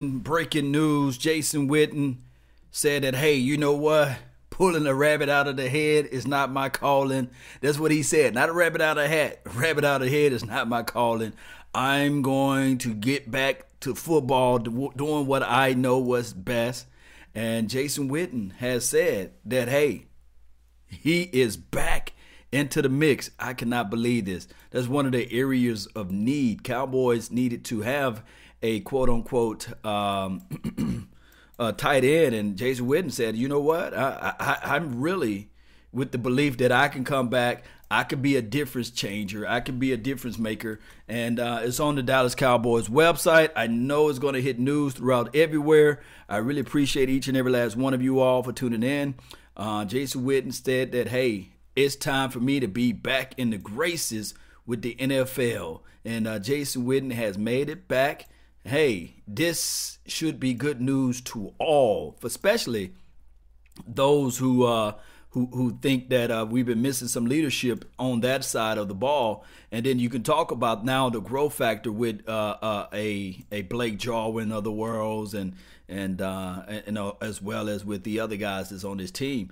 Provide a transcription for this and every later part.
breaking news. Jason Witten said that, hey, you know what? Pulling a rabbit out of the head is not my calling. That's what he said. Not a rabbit out of hat. A rabbit out of head is not my calling. I'm going to get back to football, doing what I know was best. And Jason Witten has said that, hey, he is back into the mix. I cannot believe this. That's one of the areas of need. Cowboys needed to have a quote unquote um, uh, tight end, and Jason Witten said, "You know what? I, I, I'm really with the belief that I can come back. I could be a difference changer. I can be a difference maker. And uh, it's on the Dallas Cowboys website. I know it's going to hit news throughout everywhere. I really appreciate each and every last one of you all for tuning in. Uh, Jason Witten said that, hey, it's time for me to be back in the graces with the NFL. And uh, Jason Witten has made it back hey, this should be good news to all, especially those who uh, who who think that uh, we've been missing some leadership on that side of the ball. And then you can talk about now the growth factor with uh, uh a a Blake Jarwin of the worlds and and uh, and uh, as well as with the other guys that's on this team.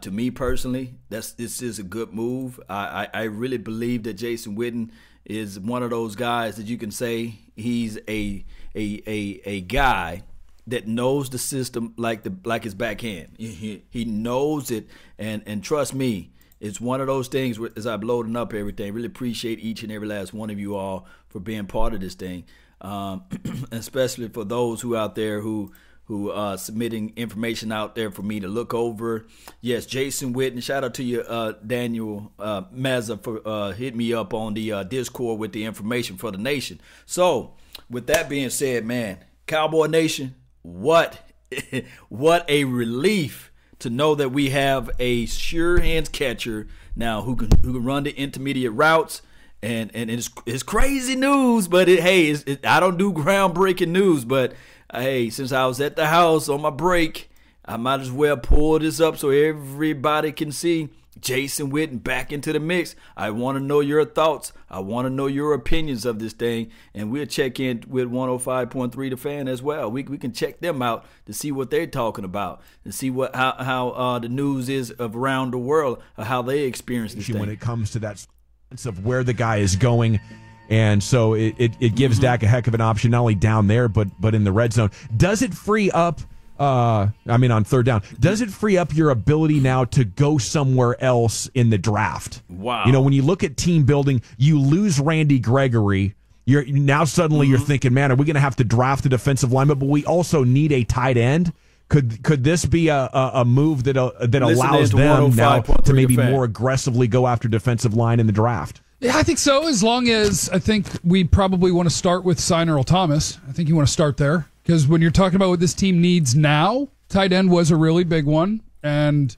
to me personally, that's this is a good move. I, I, I really believe that Jason Witten is one of those guys that you can say he's a a a, a guy that knows the system like the like his backhand. He, he knows it, and and trust me, it's one of those things. Where, as I'm loading up everything, really appreciate each and every last one of you all for being part of this thing, um, especially for those who out there who who uh, submitting information out there for me to look over. Yes, Jason Witten. Shout out to you, uh, Daniel uh, Mazza, for uh, hitting me up on the uh, Discord with the information for the nation. So, with that being said, man, Cowboy Nation, what what a relief to know that we have a sure hands catcher now who can who can run the intermediate routes. And and it's it's crazy news, but it, hey, it, I don't do groundbreaking news, but hey, since I was at the house on my break, I might as well pull this up so everybody can see. Jason Witten back into the mix. I want to know your thoughts. I want to know your opinions of this thing. And we'll check in with 105.3 The Fan as well. We, we can check them out to see what they're talking about and see what how, how uh, the news is of around the world, how they experience this thing. When it comes to that sense of where the guy is going and so it, it, it gives mm-hmm. Dak a heck of an option, not only down there, but but in the red zone. Does it free up uh I mean on third down, does it free up your ability now to go somewhere else in the draft? Wow. You know, when you look at team building, you lose Randy Gregory. You're now suddenly mm-hmm. you're thinking, man, are we going to have to draft a defensive lineman? But we also need a tight end. Could could this be a, a, a move that uh, that allows them now to maybe more aggressively go after defensive line in the draft? Yeah, I think so. As long as I think we probably want to start with Sign Earl Thomas. I think you want to start there because when you're talking about what this team needs now, tight end was a really big one, and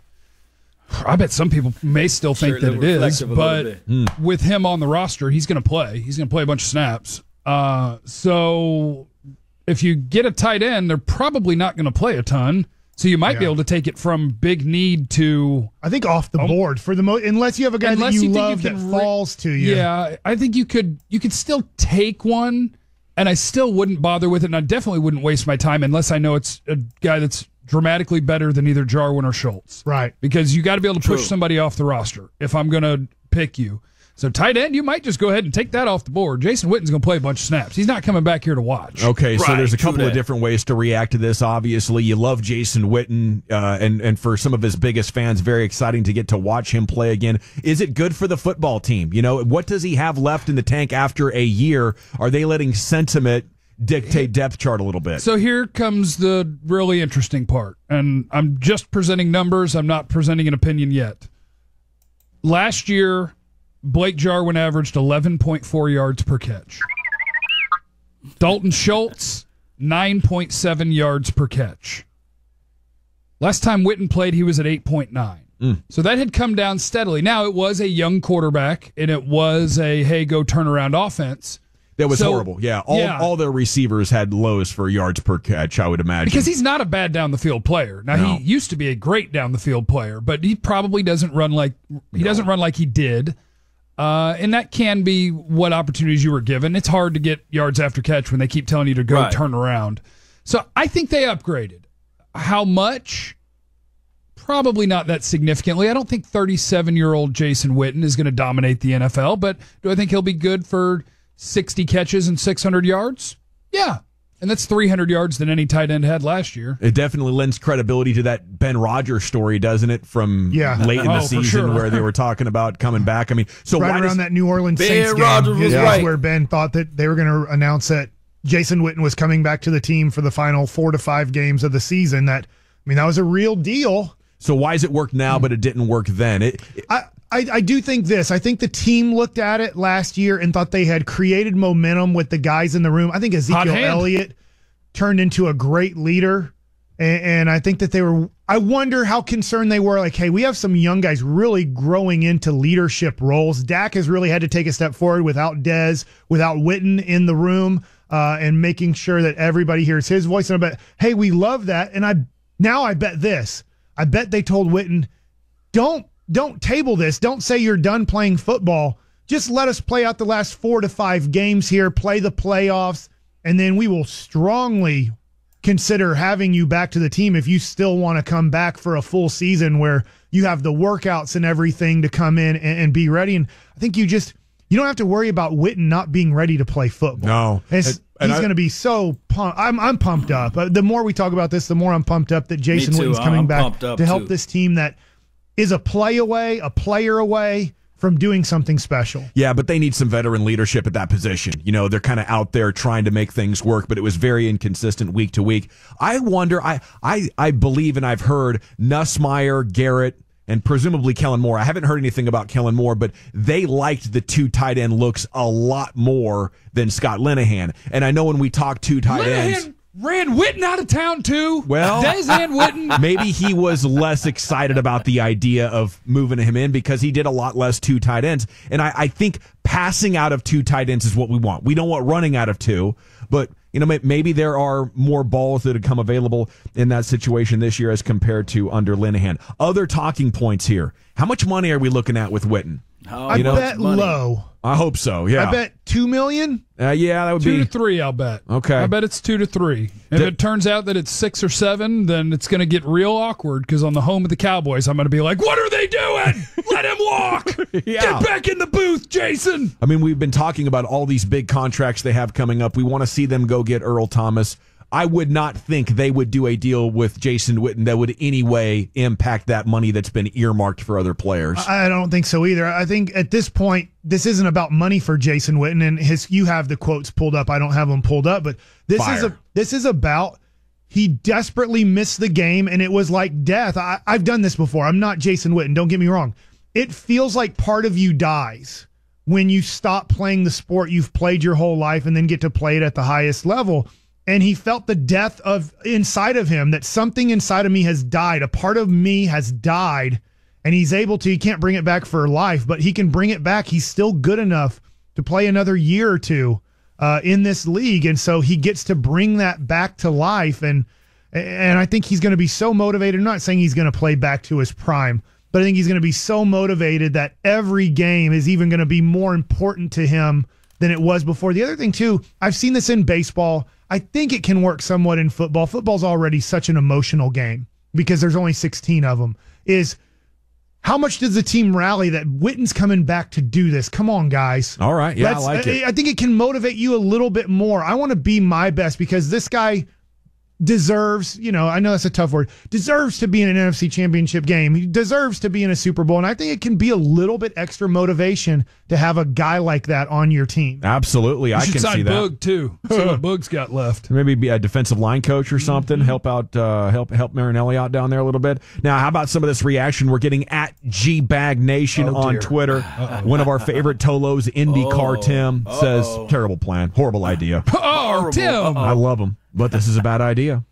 I bet some people may still think sure, that it is. But with him on the roster, he's going to play. He's going to play a bunch of snaps. Uh, so if you get a tight end, they're probably not going to play a ton. So you might yeah. be able to take it from big need to I think off the um, board for the most unless you have a guy that you, you love you that re- falls to you. Yeah, I think you could you could still take one and I still wouldn't bother with it and I definitely wouldn't waste my time unless I know it's a guy that's dramatically better than either Jarwin or Schultz. Right. Because you got to be able to push somebody off the roster if I'm going to pick you. So tight end, you might just go ahead and take that off the board. Jason Witten's going to play a bunch of snaps. He's not coming back here to watch. Okay, right, so there's a couple of different ways to react to this. Obviously, you love Jason Witten, uh, and and for some of his biggest fans, very exciting to get to watch him play again. Is it good for the football team? You know, what does he have left in the tank after a year? Are they letting sentiment? dictate depth chart a little bit. So here comes the really interesting part. And I'm just presenting numbers, I'm not presenting an opinion yet. Last year, Blake Jarwin averaged 11.4 yards per catch. Dalton Schultz, 9.7 yards per catch. Last time Witten played, he was at 8.9. Mm. So that had come down steadily. Now, it was a young quarterback, and it was a, hey, go turn around offense. That was so, horrible. Yeah. All, yeah. all their receivers had lows for yards per catch, I would imagine. Because he's not a bad down the field player. Now, no. he used to be a great down the field player, but he probably doesn't run like he no. doesn't run like he did. Uh, and that can be what opportunities you were given. It's hard to get yards after catch when they keep telling you to go right. turn around. So I think they upgraded. How much? Probably not that significantly. I don't think 37 year old Jason Witten is going to dominate the NFL, but do I think he'll be good for 60 catches and 600 yards? Yeah. And that's 300 yards than any tight end had last year. It definitely lends credibility to that Ben Rogers story, doesn't it? From yeah. late in the oh, season sure. where they were talking about coming back. I mean, so right around does, that New Orleans ben Saints Rogers game was right. where Ben thought that they were going to announce that Jason Witten was coming back to the team for the final four to five games of the season. That I mean, that was a real deal. So why does it work now, but it didn't work then? It, it I, I, I do think this. I think the team looked at it last year and thought they had created momentum with the guys in the room. I think Ezekiel Elliott turned into a great leader. And, and, I think that they were, I wonder how concerned they were. Like, hey, we have some young guys really growing into leadership roles. Dak has really had to take a step forward without Dez, without Witten in the room, uh, and making sure that everybody hears his voice. And I bet, hey, we love that. And I, now I bet this. I bet they told Witten, don't, don't table this. Don't say you're done playing football. Just let us play out the last four to five games here, play the playoffs and then we will strongly consider having you back to the team if you still want to come back for a full season where you have the workouts and everything to come in and, and be ready. And I think you just you don't have to worry about Witten not being ready to play football. No, and, he's going to be so pumped. I'm I'm pumped up. Uh, the more we talk about this, the more I'm pumped up that Jason Witten's coming I'm back to help too. this team that is a play away, a player away from doing something special. Yeah, but they need some veteran leadership at that position. You know, they're kind of out there trying to make things work, but it was very inconsistent week to week. I wonder, I, I, I believe and I've heard Nussmeier, Garrett, and presumably Kellen Moore. I haven't heard anything about Kellen Moore, but they liked the two tight end looks a lot more than Scott Linehan. And I know when we talk two tight Linehan ends ran Witten out of town too. Well, Dez and Witten. Maybe he was less excited about the idea of moving him in because he did a lot less two tight ends. And I, I think passing out of two tight ends is what we want. We don't want running out of two, but you know, maybe there are more balls that have come available in that situation this year as compared to under Linehan. Other talking points here. How much money are we looking at with Witten? I you know, bet low. I hope so. Yeah, I bet two million. Uh, yeah, that would two be two to three. I'll bet. Okay, I bet it's two to three. If it turns out that it's six or seven, then it's going to get real awkward because on the home of the Cowboys, I'm going to be like, "What are they doing? Let him walk. yeah. Get back in the booth, Jason." I mean, we've been talking about all these big contracts they have coming up. We want to see them go get Earl Thomas. I would not think they would do a deal with Jason Witten that would anyway impact that money that's been earmarked for other players. I don't think so either. I think at this point, this isn't about money for Jason Witten, and his. You have the quotes pulled up. I don't have them pulled up, but this Fire. is a this is about. He desperately missed the game, and it was like death. I, I've done this before. I'm not Jason Witten. Don't get me wrong. It feels like part of you dies when you stop playing the sport you've played your whole life and then get to play it at the highest level and he felt the death of inside of him that something inside of me has died. A part of me has died, and he's able to. He can't bring it back for life, but he can bring it back. He's still good enough to play another year or two uh, in this league, and so he gets to bring that back to life. and And I think he's going to be so motivated. I'm not saying he's going to play back to his prime, but I think he's going to be so motivated that every game is even going to be more important to him than it was before. The other thing too, I've seen this in baseball I think it can work somewhat in football. Football's already such an emotional game because there's only 16 of them. Is how much does the team rally that Witten's coming back to do this? Come on, guys. All right. Yeah, Let's, I like it. I think it can motivate you a little bit more. I want to be my best because this guy deserves, you know, I know that's a tough word, deserves to be in an NFC championship game. He deserves to be in a Super Bowl. And I think it can be a little bit extra motivation to have a guy like that on your team. Absolutely. You I can see that. Boog too. See what Boog's got left. Maybe be a defensive line coach or something. Mm-hmm. Help out, uh, help, help Marinelli out down there a little bit. Now, how about some of this reaction we're getting at G Bag Nation oh, on Twitter? Uh-oh. One of our favorite Tolos, IndyCar oh, Tim, uh-oh. says, terrible plan, horrible idea. Oh, Tim. I love him but this is a bad idea.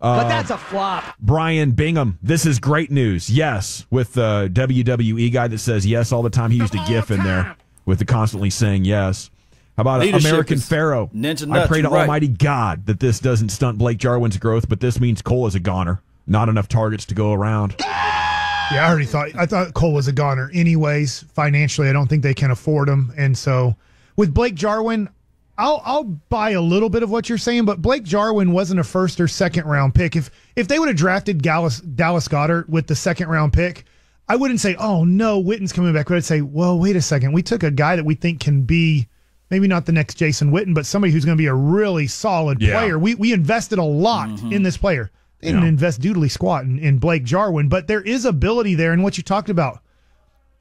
Uh, but that's a flop. Brian Bingham, this is great news. Yes, with the WWE guy that says yes all the time. He used a GIF in there with the constantly saying yes. How about Leadership American Pharaoh? I pray to right. Almighty God that this doesn't stunt Blake Jarwin's growth, but this means Cole is a goner. Not enough targets to go around. Yeah, I already thought I thought Cole was a goner. Anyways, financially, I don't think they can afford him, and so with Blake Jarwin, I'll I'll buy a little bit of what you're saying, but Blake Jarwin wasn't a first or second round pick. If if they would have drafted Dallas Dallas Goedert with the second round pick, I wouldn't say, oh no, Witten's coming back. But I'd say, well, wait a second, we took a guy that we think can be maybe not the next Jason Witten, but somebody who's going to be a really solid Yeah. player. We we invested a lot mm-hmm. in this player. They didn't invest doodly squat in, in Blake Jarwin, but there is ability there. And what you talked about,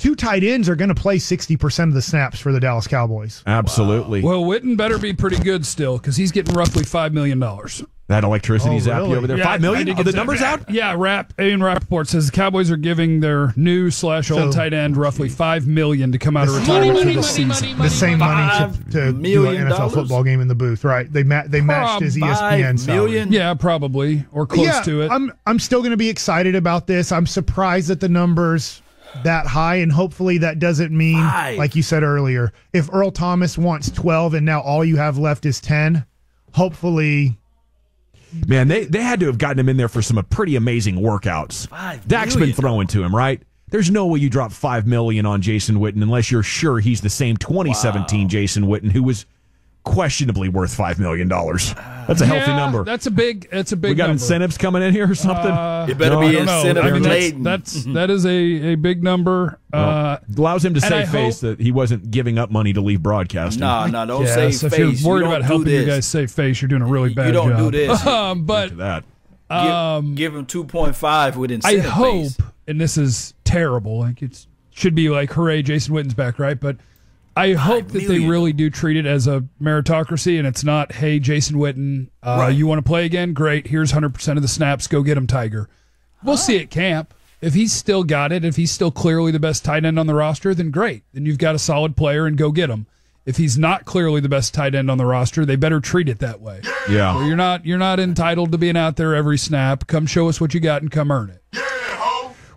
two tight ends are going to play sixty percent of the snaps for the Dallas Cowboys. Absolutely. Well, Witten better be pretty good still because he's getting roughly $5 million. that electricity Oh, zap you really? over there. Yeah, Five I million? did Are get the numbers out? Yeah, Rap Ian Rappaport says the Cowboys are giving their new slash old So- tight end roughly five million to come out of retirement for the season. the same money to, Five to do an NFL dollars? football game in the booth, right? They ma- they matched his ESPN Five salary. Yeah, probably or close yeah, to it. I'm I'm still going to be excited about this. I'm surprised that the numbers that high, and hopefully that doesn't mean, Five. like you said earlier, if Earl Thomas wants 12 and now all you have left is 10, hopefully Man, they, they had to have gotten him in there for some pretty amazing workouts. Five Dak's been throwing to him, right? There's no way you drop five million on Jason Witten unless you're sure he's the same 2017 Jason Witten who was questionably worth five million dollars. That's a healthy Yeah, number. That's a big. That's a big. we got number. incentives coming in here or something. It better No, be I incentive I mean, that's, laden. that's that is a, a big number. Uh, Allows him to and save face hope- that he wasn't giving up money to leave broadcasting. no, no, don't yeah, say so if you're worried don't about do helping you guys save face, you're doing a really bad You don't job. do this. um, but To that. Give, give him two point five with incentives. I hope, base. and this is terrible. Like it should be like, hooray, Jason Witten's back, right? But I hope that they really do treat it as a meritocracy, and it's not, hey, Jason Witten, uh, Right. you want to play again? Great. Here's 100% of the snaps. Go get him, Tiger. We'll see at camp. If he's still got it, if he's still clearly the best tight end on the roster, then great. Then you've got a solid player and go get him. If he's not clearly the best tight end on the roster, they better treat it that way. Yeah. Where you're not you're not entitled to being out there every snap. Come show us what you got and come earn it.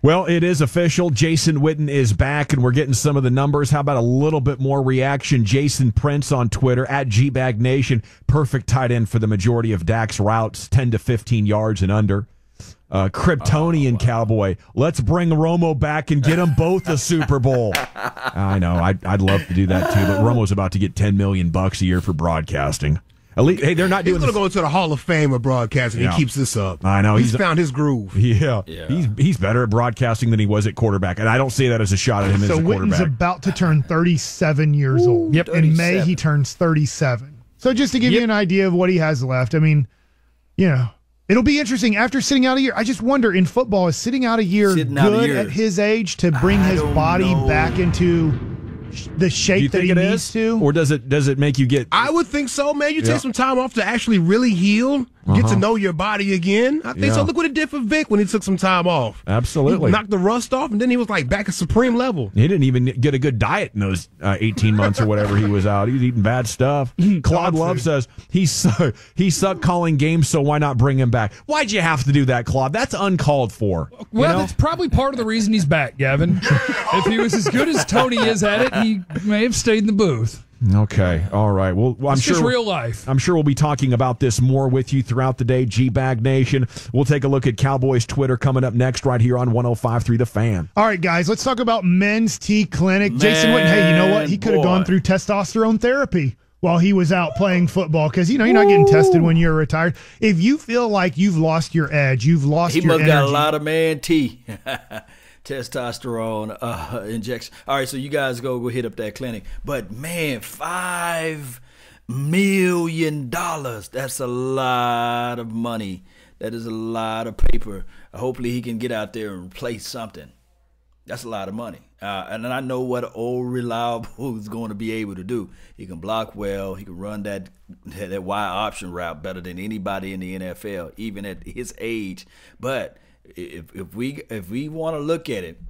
Well, it is official. Jason Witten is back, and we're getting some of the numbers. How about a little bit more reaction? Jason Prince on Twitter at GBag Nation. Perfect tight end for the majority of Dak's routes, 10 to 15 yards and under. Uh, Kryptonian Cowboy. Let's bring Romo back and get them both a Super Bowl. I know. I'd, I'd love to do that too, but Romo's about to get 10 million bucks a year for broadcasting. At least, hey, they're not He's doing going to this- go into the Hall of Fame of broadcasting. Yeah. He keeps this up. I know, He's, he's- found his groove. Yeah. Yeah. He's he's better at broadcasting than he was at quarterback. And I don't see that as a shot at him so as a Witten's quarterback. about to turn 37 years old. Yep. In May he turns 37. So just to give you an idea of what he has left, I mean, you know, it'll be interesting after sitting out a year. I just wonder in football is sitting out a year Sitting out a good year. at his age to bring I his body know. back into sh- the shape that he it needs is? to? Or does it does it make you get I would think so, man. You take some time off to actually really heal, get to know your body again. I think Yeah. so. Look what it did for Vic when he took some time off. Absolutely. He knocked the rust off, and then he was like back at supreme level. he didn't even get a good diet in those uh, 18 months or whatever he was out. He was eating bad stuff. Claude Love says he su- he sucked calling games, so why not bring him back? Why'd you have to do that, Claude? That's uncalled for. You Well, know? that's probably part of the reason he's back, Gavin. if he was as good as Tony is at it, he may have stayed in the booth. Okay, all right. Well, well, I'm It's sure just real life. I'm sure we'll be talking about this more with you throughout the day. G Bag Nation. We'll take a look at Cowboys Twitter coming up next, right here on 105.3 The Fan. All right, guys, let's talk about Men's T Clinic. Jason Witten, hey, you know what? He could have gone through testosterone therapy while he was out playing football because, you know, you're not getting tested when you're retired. If you feel like you've lost your edge, you've lost He your must energy. got a lot of man T. Testosterone uh, injection. All right, so you guys go go hit up that clinic. But man, five million dollars. That's a lot of money. That is a lot of paper. Hopefully he can get out there and play something. That's a lot of money. Uh, and I know what old reliable is going to be able to do. He can block well. He can run that, that wide option route better than anybody in the NFL, even at his age. But if if we if we want to look at it,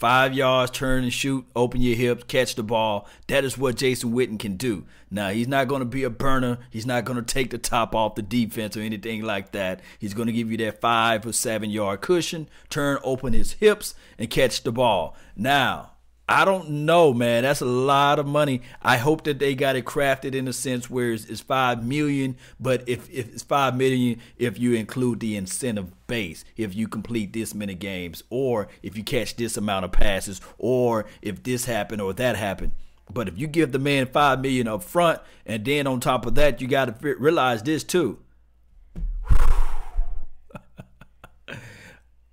five yards, turn and shoot, open your hips, catch the ball. That is what Jason Witten can do. Now, he's not going to be a burner. He's not going to take the top off the defense or anything like that. He's going to give you that five or seven yard cushion, turn, open his hips, and catch the ball. Now, I don't know, man. That's a lot of money. I hope that they got it crafted in a sense where it's, it's five million, but if, if it's five million, if you include the incentive base, if you complete this many games, or if you catch this amount of passes, or if this happened or that happened. But if you give the man five million up front, and then on top of that, you got to realize this too.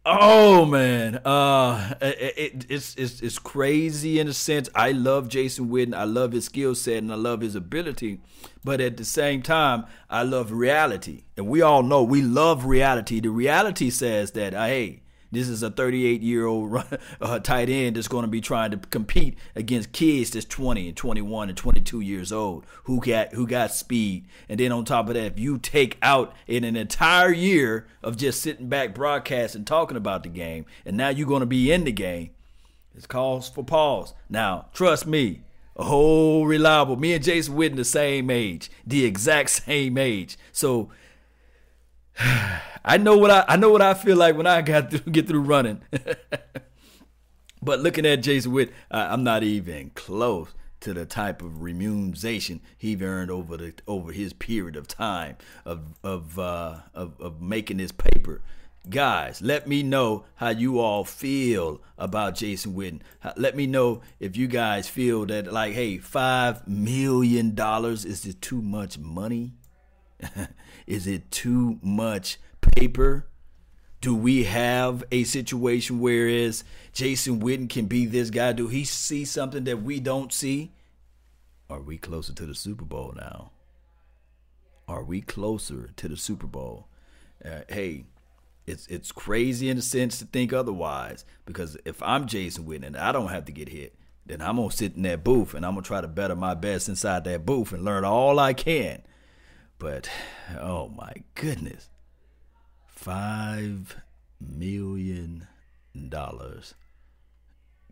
Oh man, uh, it, it, it's it's it's crazy in a sense. I love Jason Witten. I love his skill set and I love his ability. But at the same time, I love reality, and we all know we love reality. The reality says that, uh, hey this is a 38 year old uh, tight end that's going to be trying to compete against kids that's 20 and 21 and 22 years old who got who got speed. And then on top of that, if you take out in an entire year of just sitting back broadcasting talking about the game, and now you're going to be in the game, it's calls for pause. Now, trust me, whole reliable. Me and Jason Witten the same age, the exact same age. So I know what I I know what I feel like when I got to get through running. but looking at Jason Witt, I'm not even close to the type of remuneration he earned over the over his period of time of of uh, of, of making this paper. Guys, let me know how you all feel about Jason Witten. Let me know if you guys feel that like, hey, five million dollars is just too much money? Is it too much paper? Do we have a situation where is Jason Witten can be this guy? Do he see something that we don't see? Are we closer to the Super Bowl now? Are we closer to the Super Bowl? Uh, hey, it's it's crazy in a sense to think otherwise because if I'm Jason Witten and I don't have to get hit, then I'm gonna sit in that booth and I'm gonna try to better my best inside that booth and learn all I can but oh my goodness. Five million dollars.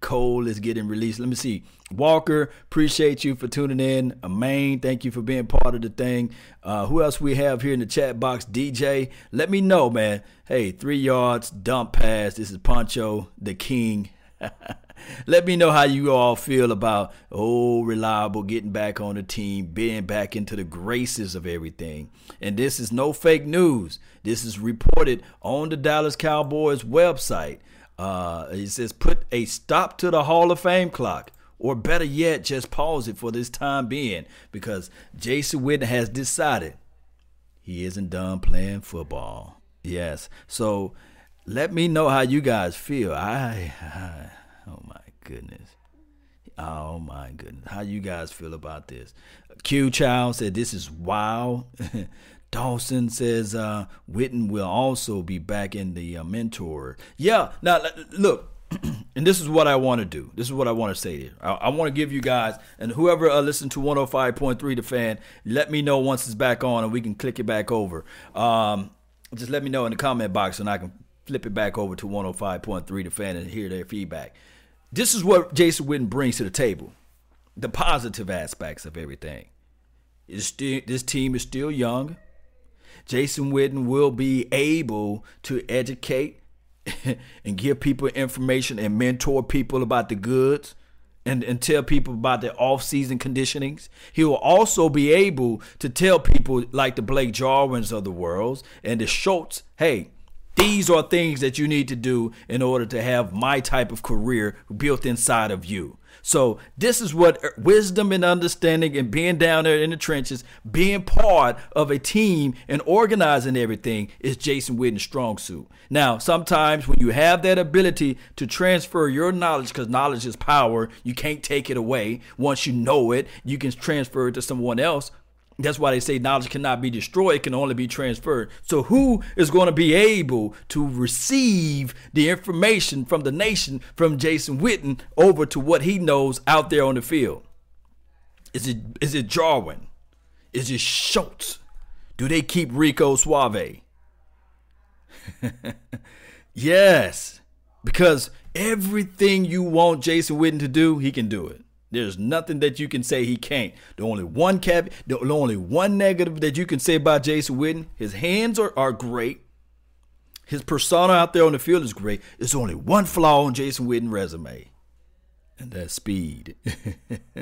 Cole is getting released. Let me see. Walker, appreciate you for tuning in. Maine, thank you for being part of the thing. Uh, who else we have here in the chat box? DJ, let me know, man. Hey, three yards, dump pass. This is Poncho, the king. Let me know how you all feel about oh reliable getting back on the team, being back into the graces of everything. And this is no fake news. This is reported on the Dallas Cowboys website. Uh, it says put a stop to the Hall of Fame clock. Or better yet, just pause it for this time being because Jason Witten has decided he isn't done playing football. Yes. So let me know how you guys feel. I, I Oh my goodness. Oh my goodness. How you guys feel about this? Q Child said this is wow. Dawson says uh, Witten will also be back in the uh, mentor. Yeah. Now look, and this is what I want to do. This is what I want to say here. I, I want to give you guys and whoever uh, listen to 105.3 the fan, let me know once it's back on and we can click it back over. Um, just let me know in the comment box and I can flip it back over to 105.3 the fan and hear their feedback. This is what Jason Witten brings to the table the positive aspects of everything. Still, this team is still young. Jason Witten will be able to educate and give people information and mentor people about the goods and, and tell people about their off-season conditionings. He will also be able to tell people like the Blake Jarwins of the world and the Schultz, hey, these are things that you need to do in order to have my type of career built inside of you. So, this is what uh, wisdom and understanding and being down there in the trenches, being part of a team and organizing everything is Jason Witten's strong suit. Now, sometimes when you have that ability to transfer your knowledge, because knowledge is power, you can't take it away. Once you know it, you can transfer it to someone else. That's why they say knowledge cannot be destroyed, it can only be transferred. So, who is going to be able to receive the information from the nation, from Jason Witten, over to what he knows out there on the field? Is it is it Jarwin? Is it Schultz? Do they keep Rico Suave? yes, because everything you want Jason Witten to do, he can do it. There's nothing that you can say he can't. The only one cap, the only one negative that you can say about Jason Witten, his hands are, are great. His persona out there on the field is great. There's only one flaw on Jason Witten's resume, and that's speed.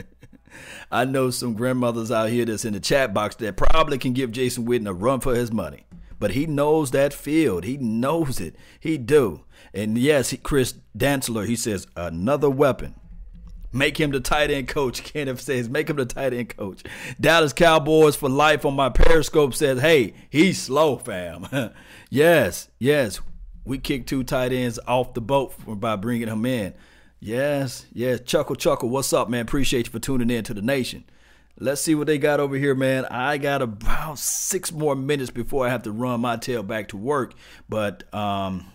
I know some grandmothers out here that's in the chat box that probably can give Jason Witten a run for his money. But he knows that field. He knows it. He do. And yes, Chris Dantzler, he says, another weapon Make him the tight end coach. Kenneth says, make him the tight end coach. Dallas Cowboys for life on my Periscope says, hey, he's slow, fam. yes, yes. We kicked two tight ends off the boat by bringing him in. Yes, yes. Chuckle, chuckle. What's up, man? Appreciate you for tuning in to the nation. Let's see what they got over here, man. I got about six more minutes before I have to run my tail back to work. But um,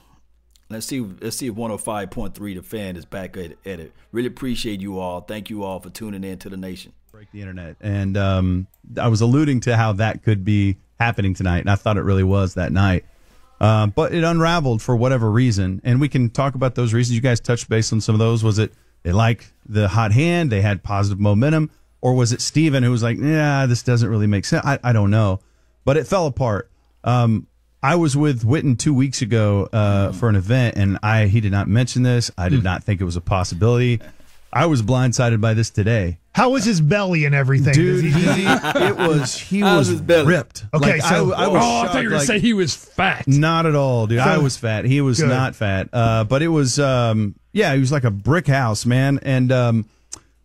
let's see. Let's see if 105.3 the fan is back at, at it. Really appreciate you all. Thank you all for tuning in to the nation. Break the internet, and um, I was alluding to how that could be happening tonight, and I thought it really was that night. Uh, but it unraveled for whatever reason, and we can talk about those reasons. You guys touched base on some of those. Was it they like the hot hand? They had positive momentum or was it Stephen who was like, yeah, this doesn't really make sense? I, I don't know. But it fell apart. Um, I was with Witten two weeks ago uh, for an event, and I he did not mention this. I did hmm. not think it was a possibility. I was blindsided by this today. How was his belly and everything? Dude, he, it was he was ripped. Okay, like, so I, I was oh, I thought you were like, gonna say he was fat. Not at all, dude. So, I was fat. He was good. not fat. Uh, but it was um, yeah, he was like a brick house, man. And um,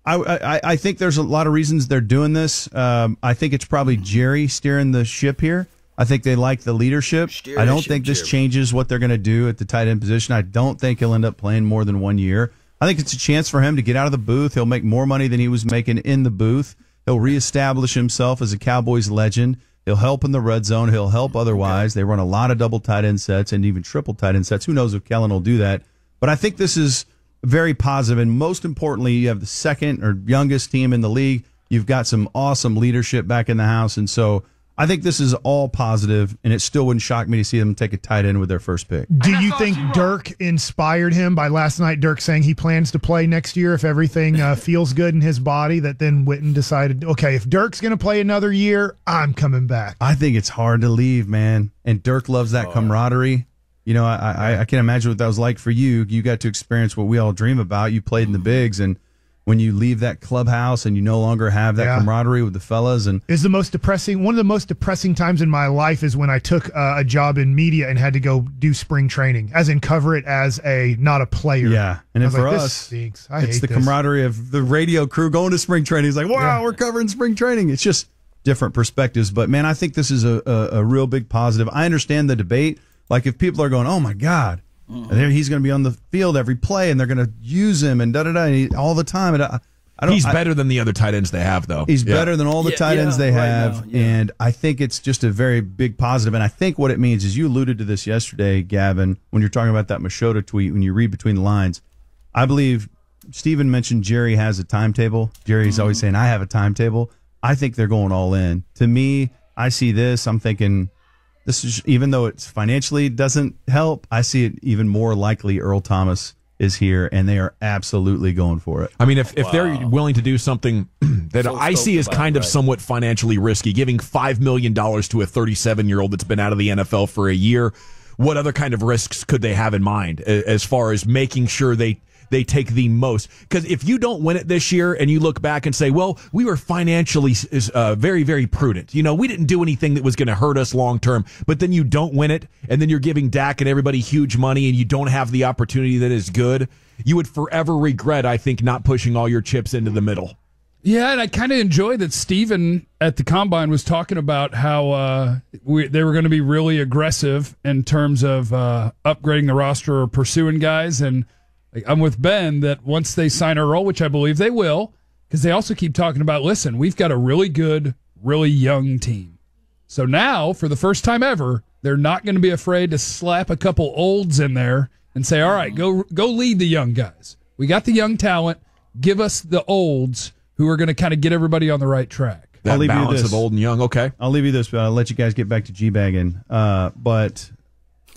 I, I, I think there's a lot of reasons they're doing this. Um, I think it's probably Jerry steering the ship here. I think they like the leadership. Steer I don't think this changes what they're going to do at the tight end position. I don't think he'll end up playing more than one year. I think it's a chance for him to get out of the booth. He'll make more money than he was making in the booth. He'll reestablish himself as a Cowboys legend. He'll help in the red zone. He'll help otherwise. They run a lot of double tight end sets and even triple tight end sets. Who knows if Kellen will do that? But I think this is very positive. And most importantly, you have the second or youngest team in the league. You've got some awesome leadership back in the house. And so I think this is all positive, and it still wouldn't shock me to see them take a tight end with their first pick. Do you think Dirk inspired him by last night? Dirk saying he plans to play next year if everything uh, feels good in his body. That then Witten decided, okay, if Dirk's going to play another year, I'm coming back. I think it's hard to leave, man. And Dirk loves that camaraderie. You know, I, I, I can imagine what that was like for you. You got to experience what we all dream about. You played in the bigs, and when you leave that clubhouse and you no longer have that yeah. camaraderie with the fellas, and is the most depressing. One of the most depressing times in my life is when I took uh, a job in media and had to go do spring training, as in cover it as a not a player. Yeah, and for like, us, it's the this. camaraderie of the radio crew going to spring training. It's like, wow, yeah. we're covering spring training. It's just different perspectives, but man, I think this is a, a, a real big positive. I understand the debate like if people are going, oh my god, mm-hmm. he's going to be on the field every play, and they're going to use him and da da da all the time. And I, I don't, he's better I, than the other tight ends they have, though. He's yeah. better than all the yeah, tight ends yeah, they right have, now, and I think it's just a very big positive. And I think what it means is you alluded to this yesterday, Gavin, when you're talking about that Machota tweet. When you read between the lines, I believe Stephen mentioned Jerry has a timetable. Jerry's mm-hmm. always saying, "I have a timetable." I think they're going all in. To me, I see this. I'm thinking this is even though it's financially doesn't help, I see it even more likely Earl Thomas is here and they are absolutely going for it. I mean, if, if wow. they're willing to do something that so I see as kind of right. somewhat financially risky, giving $5 million to a 37 year old that's been out of the NFL for a year, what other kind of risks could they have in mind as far as making sure they they take the most. Because if you don't win it this year and you look back and say, well, we were financially uh, very, very prudent. You know, we didn't do anything that was going to hurt us long term, but then you don't win it and then you're giving Dak and everybody huge money and you don't have the opportunity that is good, you would forever regret, I think, not pushing all your chips into the middle. Yeah, and I kind of enjoy that Stephen at the combine was talking about how uh, we, they were going to be really aggressive in terms of uh, upgrading the roster or pursuing guys. And I'm with Ben that once they sign Earl, which I believe they will, because they also keep talking about, listen, we've got a really good, really young team. So now, for the first time ever, they're not going to be afraid to slap a couple olds in there and say, all right, go go lead the young guys. We got the young talent. Give us the olds who are going to kind of get everybody on the right track. That I'll leave balance you this. of old and young. Okay. I'll leave you this, but I'll let you guys get back to G bagging. Uh, but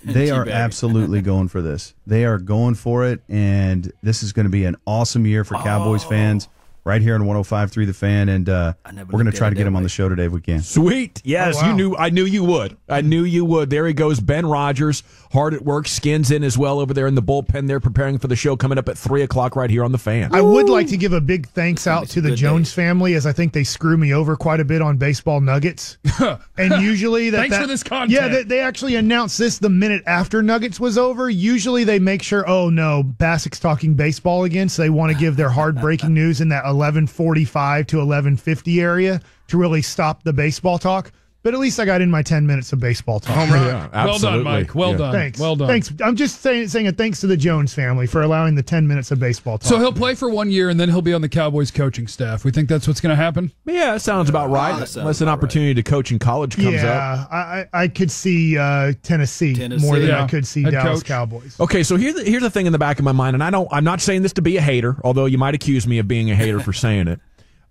they are absolutely going for this. They are going for it, and this is going to be an awesome year for Cowboys oh. fans. right here on 105.3 The Fan, and uh, we're going to try to get him way. on the show today if we can. Sweet. Yes, oh, wow. you knew. I knew you would. I knew you would. There he goes, Ben Rogers, hard at work, Skin's in as well over there in the bullpen. They're preparing for the show coming up at 3 o'clock right here on The Fan. I would like to give a big thanks out to the Jones day. family, as I think they screw me over quite a bit on baseball nuggets. and usually that. Thanks that, for this content. Yeah, they, they actually announced this the minute after Nuggets was over. Usually they make sure, oh no, Bacsik's talking baseball again, so they want to give their hard breaking news in that 1145 to 1150 area to really stop the baseball talk. But at least I got in my 10 minutes of baseball talk. All right. Yeah, well done, Mike. Well yeah. done. Thanks. Well done. Thanks. I'm just saying, saying a thanks to the Jones family for allowing the 10 minutes of baseball talk. So he'll play for one year and then he'll be on the Cowboys coaching staff. We think that's what's going to happen? Yeah, that sounds about right. Sounds Unless an opportunity right. to coach in college comes yeah, up. I, I could see uh, Tennessee, Tennessee, more than yeah. I could see Head Dallas coach. Cowboys. Okay, so here's the, here's the thing in the back of my mind, and I don't, I'm not saying this to be a hater, although you might accuse me of being a hater for saying it.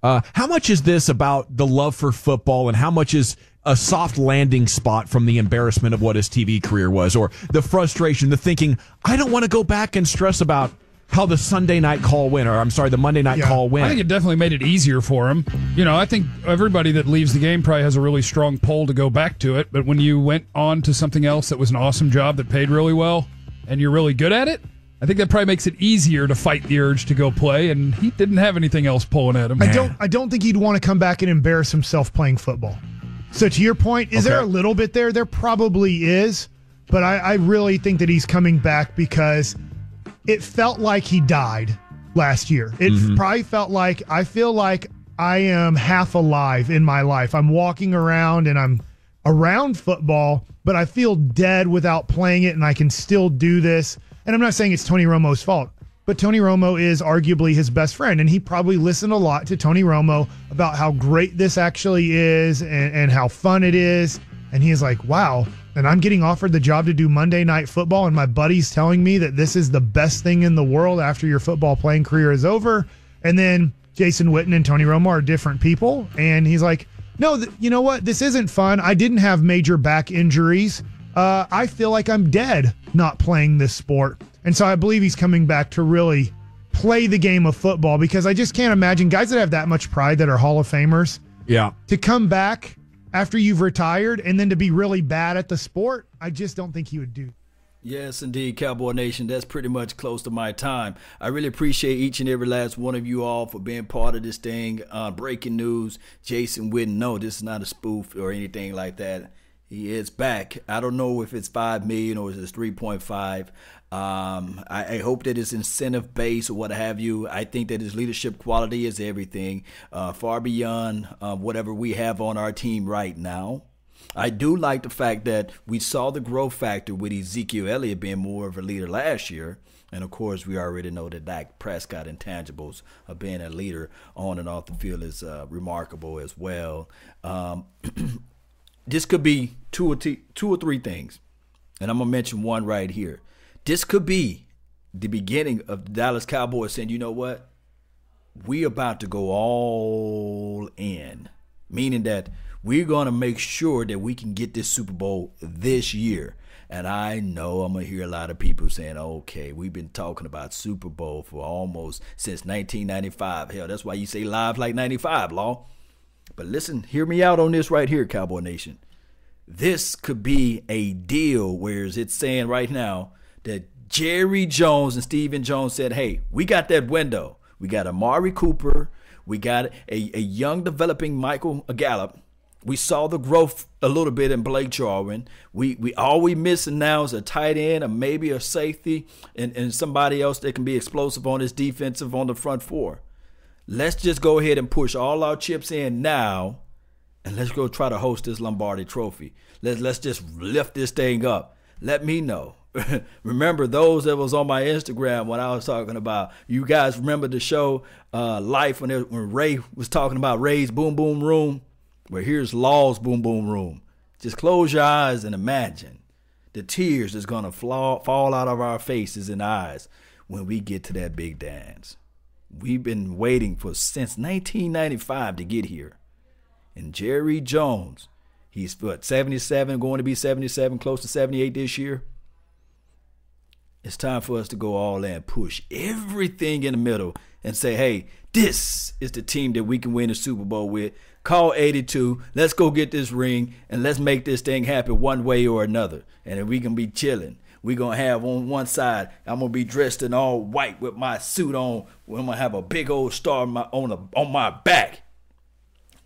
Uh, how much is this about the love for football, and how much is a soft landing spot from the embarrassment of what his TV career was, or the frustration, the thinking, I don't want to go back and stress about how the Sunday night call went, or I'm sorry, the Monday night yeah. call went. I think it definitely made it easier for him. You know, I think everybody that leaves the game probably has a really strong pull to go back to it. But when you went on to something else that was an awesome job that paid really well, and you're really good at it, I think that probably makes it easier to fight the urge to go play. And he didn't have anything else pulling at him. I don't. I don't think he'd want to come back and embarrass himself playing football. So to your point, is okay. there a little bit there? There probably is, but I, I really think that he's coming back because it felt like he died last year. It mm-hmm. probably felt like I feel like I am half alive in my life. I'm walking around and I'm around football, but I feel dead without playing it, and I can still do this. And I'm not saying it's Tony Romo's fault but Tony Romo is arguably his best friend. And he probably listened a lot to Tony Romo about how great this actually is and, and how fun it is. And he is like, wow. And I'm getting offered the job to do Monday night football. And my buddy's telling me that this is the best thing in the world after your football playing career is over. And then Jason Witten and Tony Romo are different people. And he's like, no, th- you know what? This isn't fun. I didn't have major back injuries. Uh, I feel like I'm dead not playing this sport. And so I believe he's coming back to really play the game of football because I just can't imagine guys that have that much pride that are Hall of Famers. Yeah. To come back after you've retired and then to be really bad at the sport, I just don't think he would do. Yes, indeed, Cowboy Nation. That's pretty much close to my time. I really appreciate each and every last one of you all for being part of this thing. Uh, breaking news Jason Witten. No, this is not a spoof or anything like that. He is back. I don't know if it's five million or it's three point five. Um, I, I, hope that it's incentive based or what have you. I think that his leadership quality is everything, uh, far beyond uh, whatever we have on our team right now. I do like the fact that we saw the growth factor with Ezekiel Elliott being more of a leader last year. And of course, we already know that Dak Prescott intangibles of being a leader on and off the field is uh, remarkable as well. Um, this could be two or, t- two or three things. And I'm going to mention one right here. This could be the beginning of the Dallas Cowboys saying, you know what? We about to go all in. Meaning that we're going to make sure that we can get this Super Bowl this year. And I know I'm going to hear a lot of people saying, okay, we've been talking about Super Bowl for almost since 1995. Hell, that's why you say live like 95, Law. But listen, hear me out on this right here, Cowboy Nation this could be a deal where it's saying right now that Jerry Jones and Stephen Jones said, hey, we got that window. We got Amari Cooper. We got a, a young developing Michael Gallup. We saw the growth a little bit in Blake Jarwin. We we all we missing now is a tight end or maybe a safety and, and somebody else that can be explosive on this defensive on the front four. Let's just go ahead and push all our chips in now and let's go try to host this Lombardi trophy. Let's let's just lift this thing up. Let me know. remember those that was on my Instagram when I was talking about you guys remember the show uh, Life when it, when Ray was talking about Ray's Boom Boom Room? Well, here's Law's Boom Boom Room. Just close your eyes and imagine the tears that's gonna fall, fall out of our faces and eyes when we get to that big dance. We've been waiting for since 1995 to get here and Jerry Jones. He's what 77, going to be 77, close to 78 this year. It's time for us to go all in, push everything in the middle, and say, hey, this is the team that we can win the Super Bowl with. Call 82. Let's go get this ring and let's make this thing happen one way or another. And then we can be chilling. We're going to have on one side, I'm going to be dressed in all white with my suit on. I'm going to have a big old star on my, on, on my back.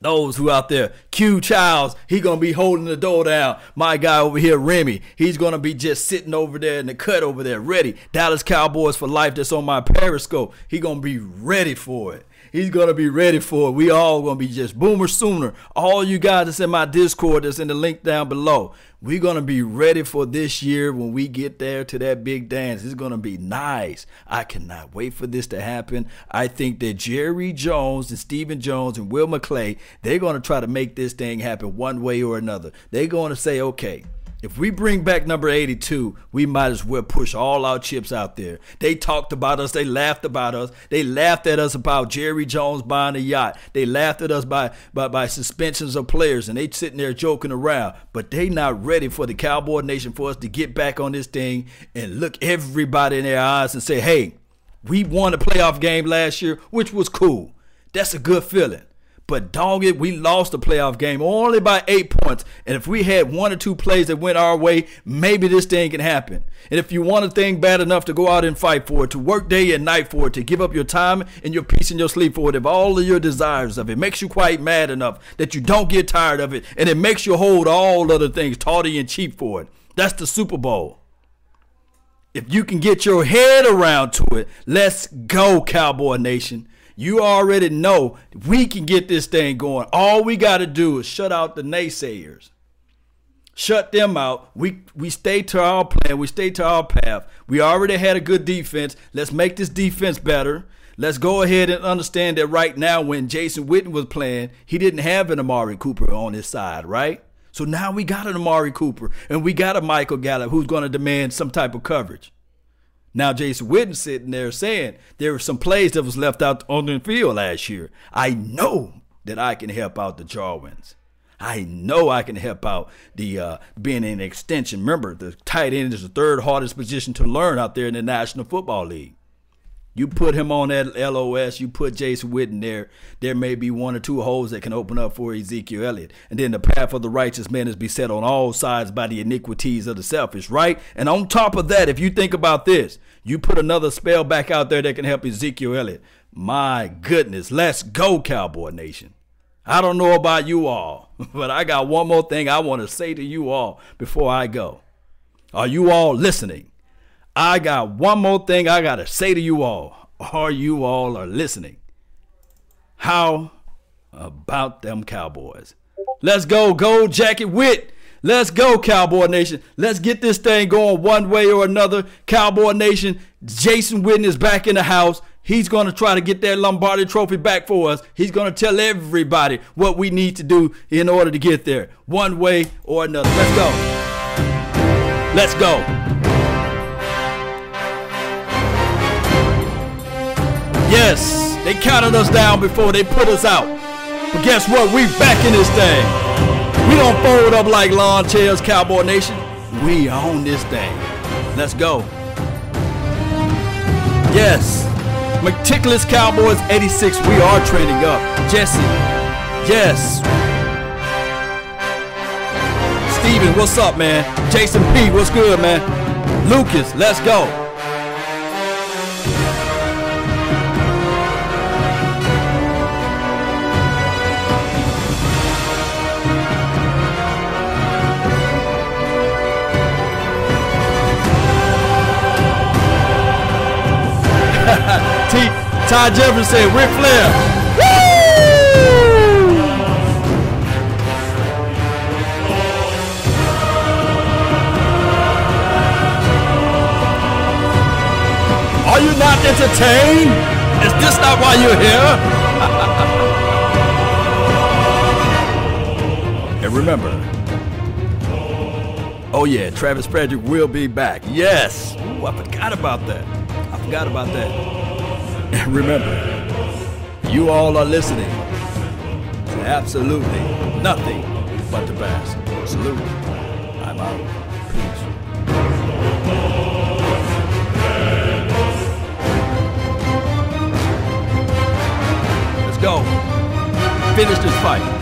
Those who out there, Q Childs, he gonna be holding the door down. My guy over here, Remy, he's gonna be just sitting over there in the cut over there, ready. Dallas Cowboys for life. That's on my Periscope. He gonna be ready for it. He's gonna be ready for it. We all gonna be just boomer sooner. All you guys that's in my Discord that's in the link down below. We're gonna be ready for this year when we get there to that big dance. It's gonna be nice. I cannot wait for this to happen. I think that Jerry Jones and Stephen Jones and Will McClay, they're gonna try to make this thing happen one way or another. They're gonna say, okay. If we bring back number 82, we might as well push all our chips out there. They talked about us. They laughed about us. They laughed at us about Jerry Jones buying a yacht. They laughed at us by, by, by suspensions of players, and they sitting there joking around. But they not ready for the Cowboy Nation for us to get back on this thing and look everybody in their eyes and say, hey, we won a playoff game last year, which was cool. That's a good feeling. But dog it, we lost the playoff game only by eight points. And if we had one or two plays that went our way, maybe this thing can happen. And if you want a thing bad enough to go out and fight for it, to work day and night for it, to give up your time and your peace and your sleep for it, if all of your desires of it makes you quite mad enough that you don't get tired of it, and it makes you hold all other things tawdy and cheap for it, that's the Super Bowl. If you can get your head around to it, let's go, Cowboy Nation. You already know we can get this thing going. All we got to do is shut out the naysayers. Shut them out. We we stay to our plan. We stay to our path. We already had a good defense. Let's make this defense better. Let's go ahead and understand that right now, when Jason Witten was playing, he didn't have an Amari Cooper on his side, right? So now we got an Amari Cooper and we got a Michael Gallup who's going to demand some type of coverage. Now Jason Witten sitting there saying there were some plays that was left out on the field last year. I know that I can help out the Jarwins. I know I can help out the uh, being an extension. Remember, the tight end is the third hardest position to learn out there in the National Football League. You put him on that LOS, you put Jason Witten there, there may be one or two holes that can open up for Ezekiel Elliott. And then the path of the righteous man is beset on all sides by the iniquities of the selfish, right? And on top of that, if you think about this, you put another spell back out there that can help Ezekiel Elliott. My goodness, let's go, Cowboy Nation. I don't know about you all, but I got one more thing I want to say to you all before I go. Are you all listening? I got one more thing I got to say to you all. Are you all are listening? How about them Cowboys? Let's go, gold jacket wit. Let's go, Cowboy Nation. Let's get this thing going one way or another. Cowboy Nation, Jason Witten is back in the house. He's going to try to get that Lombardi trophy back for us. He's going to tell everybody what we need to do in order to get there, one way or another. Let's go. Let's go. Yes, they counted us down before they put us out. But guess what? We back in this thing. We don't fold up like lawn chairs, Cowboy Nation. We own this thing. Let's go. Yes. Meticulous Cowboys 86. We are training up. Jesse. Yes. Steven, what's up, man? Jason P, what's good, man? Lucas, let's go. T. Ty Jefferson Ric Flair. Are you not entertained? Is this not why you're here? and remember, oh yeah, Travis Frederick will be back. Yes. Ooh, I forgot about that forgot about that. And remember, you all are listening to absolutely nothing but the best. Salute. I'm out. Peace. go. Finish this fight.